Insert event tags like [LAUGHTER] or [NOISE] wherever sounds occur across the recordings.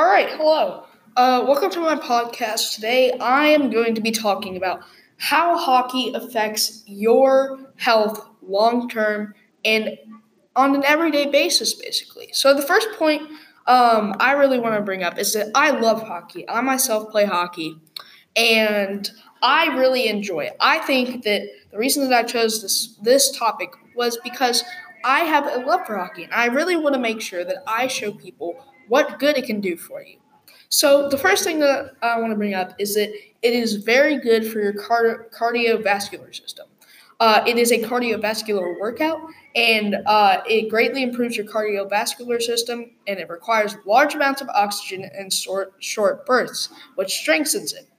All right, hello. Uh, welcome to my podcast. Today, I am going to be talking about how hockey affects your health long term and on an everyday basis, basically. So, the first point um, I really want to bring up is that I love hockey. I myself play hockey, and I really enjoy it. I think that the reason that I chose this this topic was because I have a love for hockey, and I really want to make sure that I show people what good it can do for you. So, the first thing that I want to bring up is that it is very good for your card- cardiovascular system. Uh, it is a cardiovascular workout, and uh, it greatly improves your cardiovascular system, and it requires large amounts of oxygen and short, short bursts, which strengthens it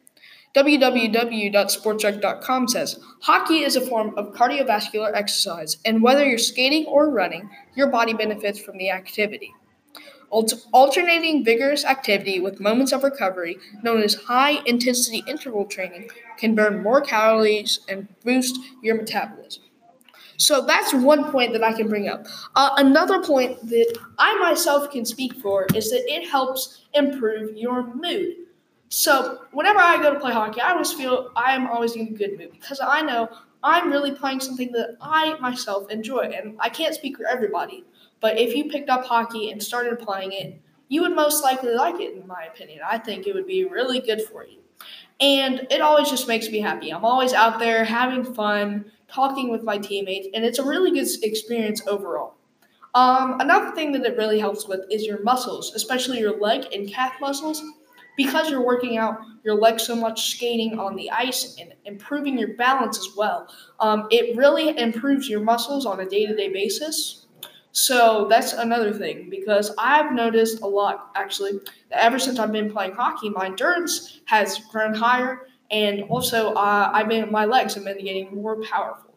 www.sportcheck.com says hockey is a form of cardiovascular exercise, and whether you're skating or running, your body benefits from the activity. Alternating vigorous activity with moments of recovery, known as high intensity interval training, can burn more calories and boost your metabolism. So that's one point that I can bring up. Uh, another point that I myself can speak for is that it helps improve your mood. So whenever I go to play hockey, I always feel I am always in a good mood because I know I'm really playing something that I myself enjoy. And I can't speak for everybody, but if you picked up hockey and started playing it, you would most likely like it, in my opinion. I think it would be really good for you. And it always just makes me happy. I'm always out there having fun, talking with my teammates, and it's a really good experience overall. Um, another thing that it really helps with is your muscles, especially your leg and calf muscles because you're working out your legs so much skating on the ice and improving your balance as well. Um, it really improves your muscles on a day to day basis. So that's another thing because I've noticed a lot actually that ever since I've been playing hockey, my endurance has grown higher, and also uh, I've been my legs have been getting more powerful.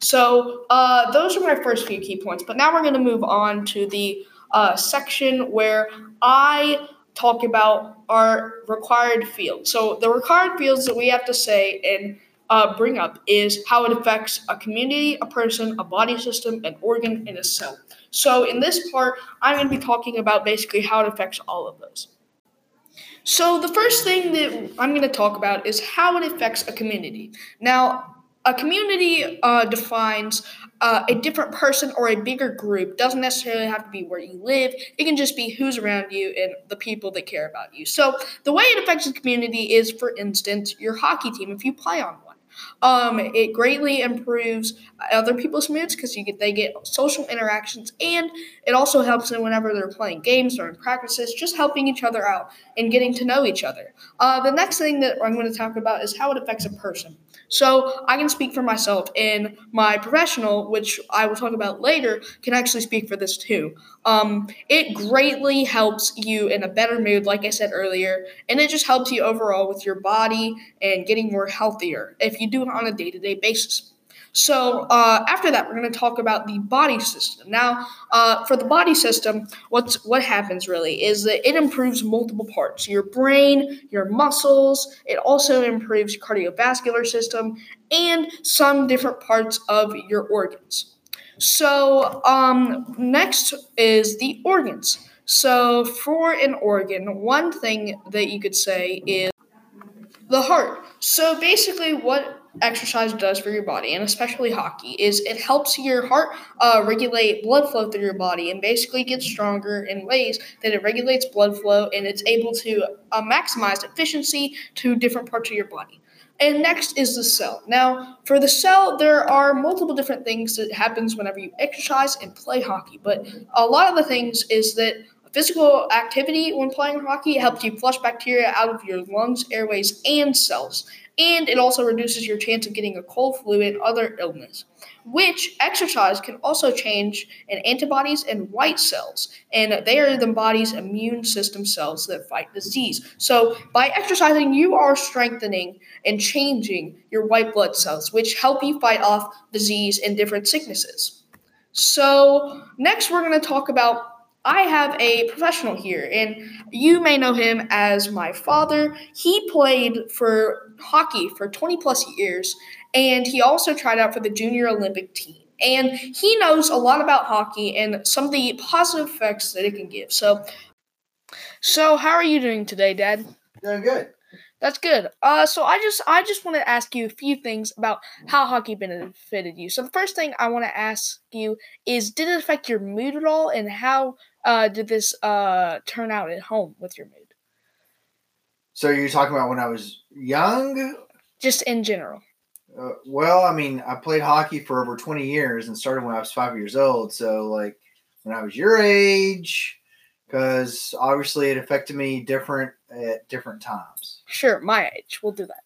So uh, those are my first few key points. But now we're going to move on to the uh, section where I talk about our required fields. So the required fields that we have to say and uh, bring up is how it affects a community, a person, a body system, an organ, and a cell. So in this part, I'm going to be talking about basically how it affects all of those. So the first thing that I'm going to talk about is how it affects a community. Now, a community uh, defines uh, a different person or a bigger group doesn't necessarily have to be where you live it can just be who's around you and the people that care about you so the way it affects the community is for instance your hockey team if you play on one um, it greatly improves other people's moods because you get they get social interactions, and it also helps them whenever they're playing games or in practices, just helping each other out and getting to know each other. Uh, the next thing that I'm going to talk about is how it affects a person. So I can speak for myself, and my professional, which I will talk about later, can actually speak for this too. Um, it greatly helps you in a better mood, like I said earlier, and it just helps you overall with your body and getting more healthier if you do it on a day to day basis. So uh, after that, we're going to talk about the body system. Now, uh, for the body system, what's what happens really is that it improves multiple parts: your brain, your muscles. It also improves your cardiovascular system and some different parts of your organs. So um, next is the organs. So for an organ, one thing that you could say is the heart. So basically, what exercise does for your body, and especially hockey, is it helps your heart uh, regulate blood flow through your body and basically get stronger in ways that it regulates blood flow and it's able to uh, maximize efficiency to different parts of your body. And next is the cell. Now, for the cell, there are multiple different things that happens whenever you exercise and play hockey, but a lot of the things is that Physical activity when playing hockey helps you flush bacteria out of your lungs, airways, and cells and it also reduces your chance of getting a cold flu and other illness. Which exercise can also change in antibodies and white cells, and they are the body's immune system cells that fight disease. So, by exercising, you are strengthening and changing your white blood cells, which help you fight off disease and different sicknesses. So, next, we're going to talk about I have a professional here, and you may know him as my father. He played for hockey for 20 plus years, and he also tried out for the junior Olympic team. And he knows a lot about hockey and some of the positive effects that it can give. So, So, how are you doing today, Dad? Doing good. That's good. Uh, so I just I just want to ask you a few things about how hockey benefited you. So the first thing I want to ask you is, did it affect your mood at all, and how uh, did this uh, turn out at home with your mood? So you're talking about when I was young? Just in general. Uh, well, I mean, I played hockey for over 20 years and started when I was five years old. So, like, when I was your age, because obviously it affected me different at different times. Sure, my age. We'll do that.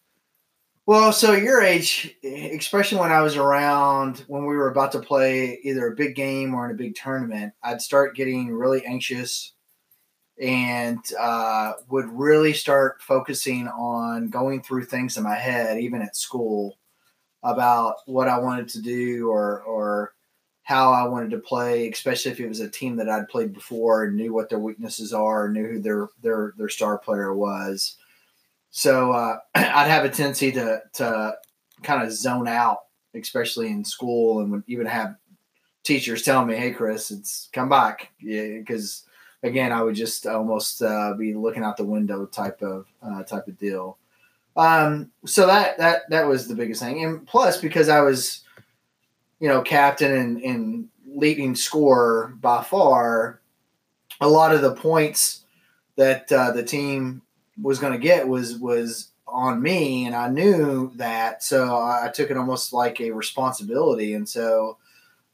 Well, so your age, especially when I was around when we were about to play either a big game or in a big tournament, I'd start getting really anxious and uh, would really start focusing on going through things in my head, even at school, about what I wanted to do or or how I wanted to play, especially if it was a team that I'd played before and knew what their weaknesses are, knew who their their their star player was. So uh, [CLEARS THROAT] I'd have a tendency to to kind of zone out, especially in school, and would even have teachers telling me, "Hey, Chris, it's come back," because yeah, again, I would just almost uh, be looking out the window type of uh, type of deal. Um, so that that that was the biggest thing, and plus because I was you know, captain and, and leading scorer by far, a lot of the points that uh, the team was going to get was was on me, and I knew that, so I took it almost like a responsibility, and so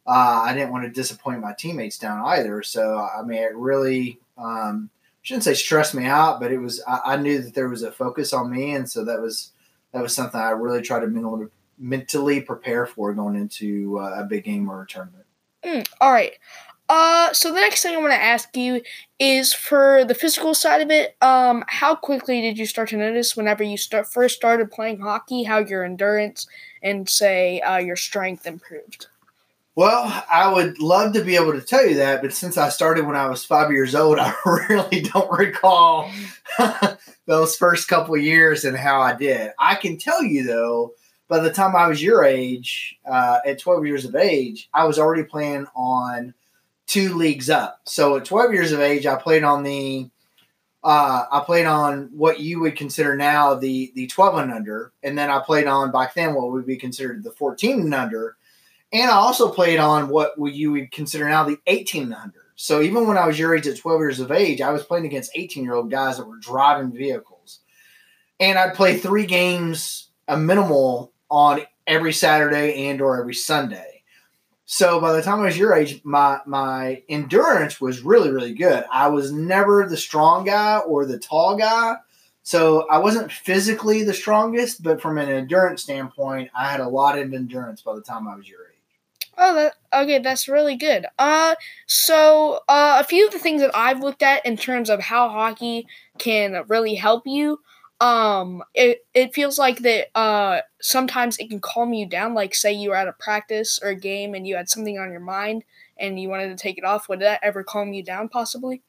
uh, I didn't want to disappoint my teammates down either. So I mean, it really um, shouldn't say stressed me out, but it was I, I, knew that there was a focus on me, and so that was that was something I really tried to mentally mentally prepare for going into uh, a big game or a tournament. Mm, all right. Uh, so the next thing I want to ask you is for the physical side of it. Um, how quickly did you start to notice whenever you start first started playing hockey how your endurance and say uh, your strength improved? Well, I would love to be able to tell you that, but since I started when I was five years old, [LAUGHS] I really don't recall [LAUGHS] those first couple years and how I did. I can tell you though by the time I was your age, uh, at 12 years of age, I was already playing on two leagues up. So at 12 years of age, I played on the uh, I played on what you would consider now the the 12 and under, and then I played on back then what would be considered the 14 and under, and I also played on what you would consider now the 18 and under. So even when I was your age at 12 years of age, I was playing against 18 year old guys that were driving vehicles, and I'd play three games a minimal on every Saturday and or every Sunday. So by the time I was your age, my my endurance was really really good. I was never the strong guy or the tall guy. So I wasn't physically the strongest, but from an endurance standpoint, I had a lot of endurance by the time I was your age. Oh, that, okay, that's really good. Uh, so uh, a few of the things that I've looked at in terms of how hockey can really help you um it it feels like that uh sometimes it can calm you down like say you were at a practice or a game and you had something on your mind and you wanted to take it off would that ever calm you down possibly?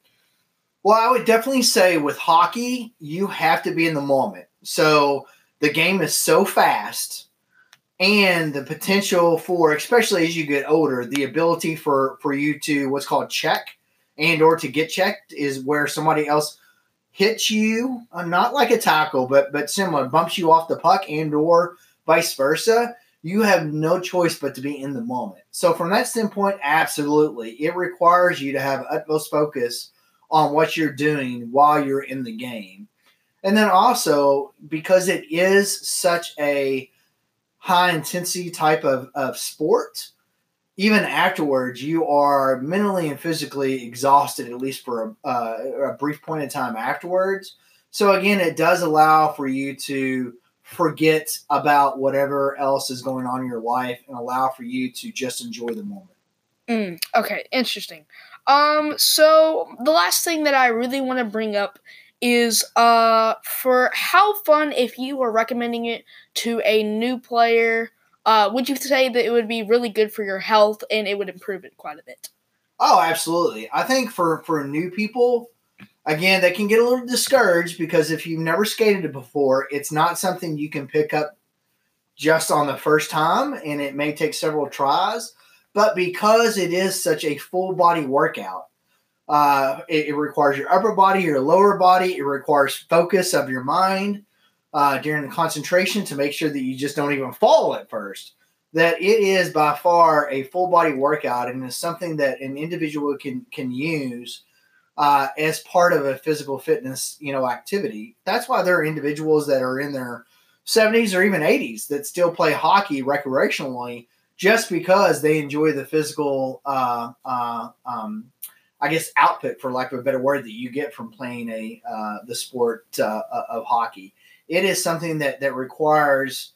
Well i would definitely say with hockey you have to be in the moment. So the game is so fast and the potential for especially as you get older the ability for for you to what's called check and or to get checked is where somebody else hits you, uh, not like a tackle, but but similar, bumps you off the puck and or vice versa, you have no choice but to be in the moment. So from that standpoint, absolutely, it requires you to have utmost focus on what you're doing while you're in the game. And then also because it is such a high intensity type of, of sport, even afterwards, you are mentally and physically exhausted, at least for a, uh, a brief point in time afterwards. So, again, it does allow for you to forget about whatever else is going on in your life and allow for you to just enjoy the moment. Mm, okay, interesting. Um, so the last thing that I really want to bring up is uh for how fun if you were recommending it to a new player uh, would you say that it would be really good for your health and it would improve it quite a bit? Oh, absolutely. I think for for new people, again, they can get a little discouraged because if you've never skated it before, it's not something you can pick up just on the first time, and it may take several tries. But because it is such a full body workout, Uh, it, it, requires your upper body, your lower body. It requires focus of your mind uh, during the concentration to make sure that you just don't even fall at first. That it is by far a full body workout and is something that an individual can can use uh, as part of a physical fitness you know activity. That's why there are individuals that are in their 70s or even 80s that still play hockey recreationally just because they enjoy the physical uh, uh, um, I guess output, for lack of a better word, that you get from playing a uh, the sport uh, of hockey. It is something that that requires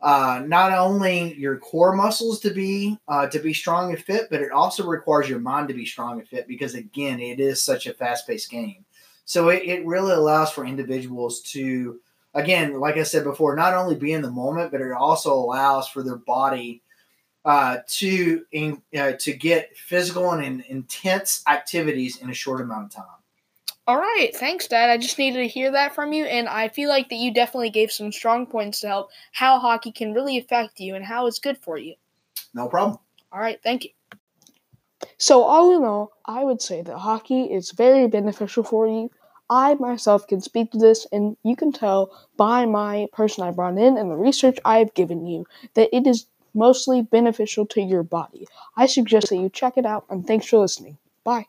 uh, not only your core muscles to be uh, to be strong and fit, but it also requires your mind to be strong and fit because again, it is such a fast paced game. So it, it really allows for individuals to, again, like I said before, not only be in the moment, but it also allows for their body uh, to in, uh, to get physical and intense activities in a short amount of time. All right, thanks, Dad. I just needed to hear that from you, and I feel like that you definitely gave some strong points to help how hockey can really affect you and how it's good for you. No problem. All right, thank you. So, all in all, I would say that hockey is very beneficial for you. I myself can speak to this, and you can tell by my person I brought in and the research I've given you that it is mostly beneficial to your body. I suggest that you check it out, and thanks for listening. Bye.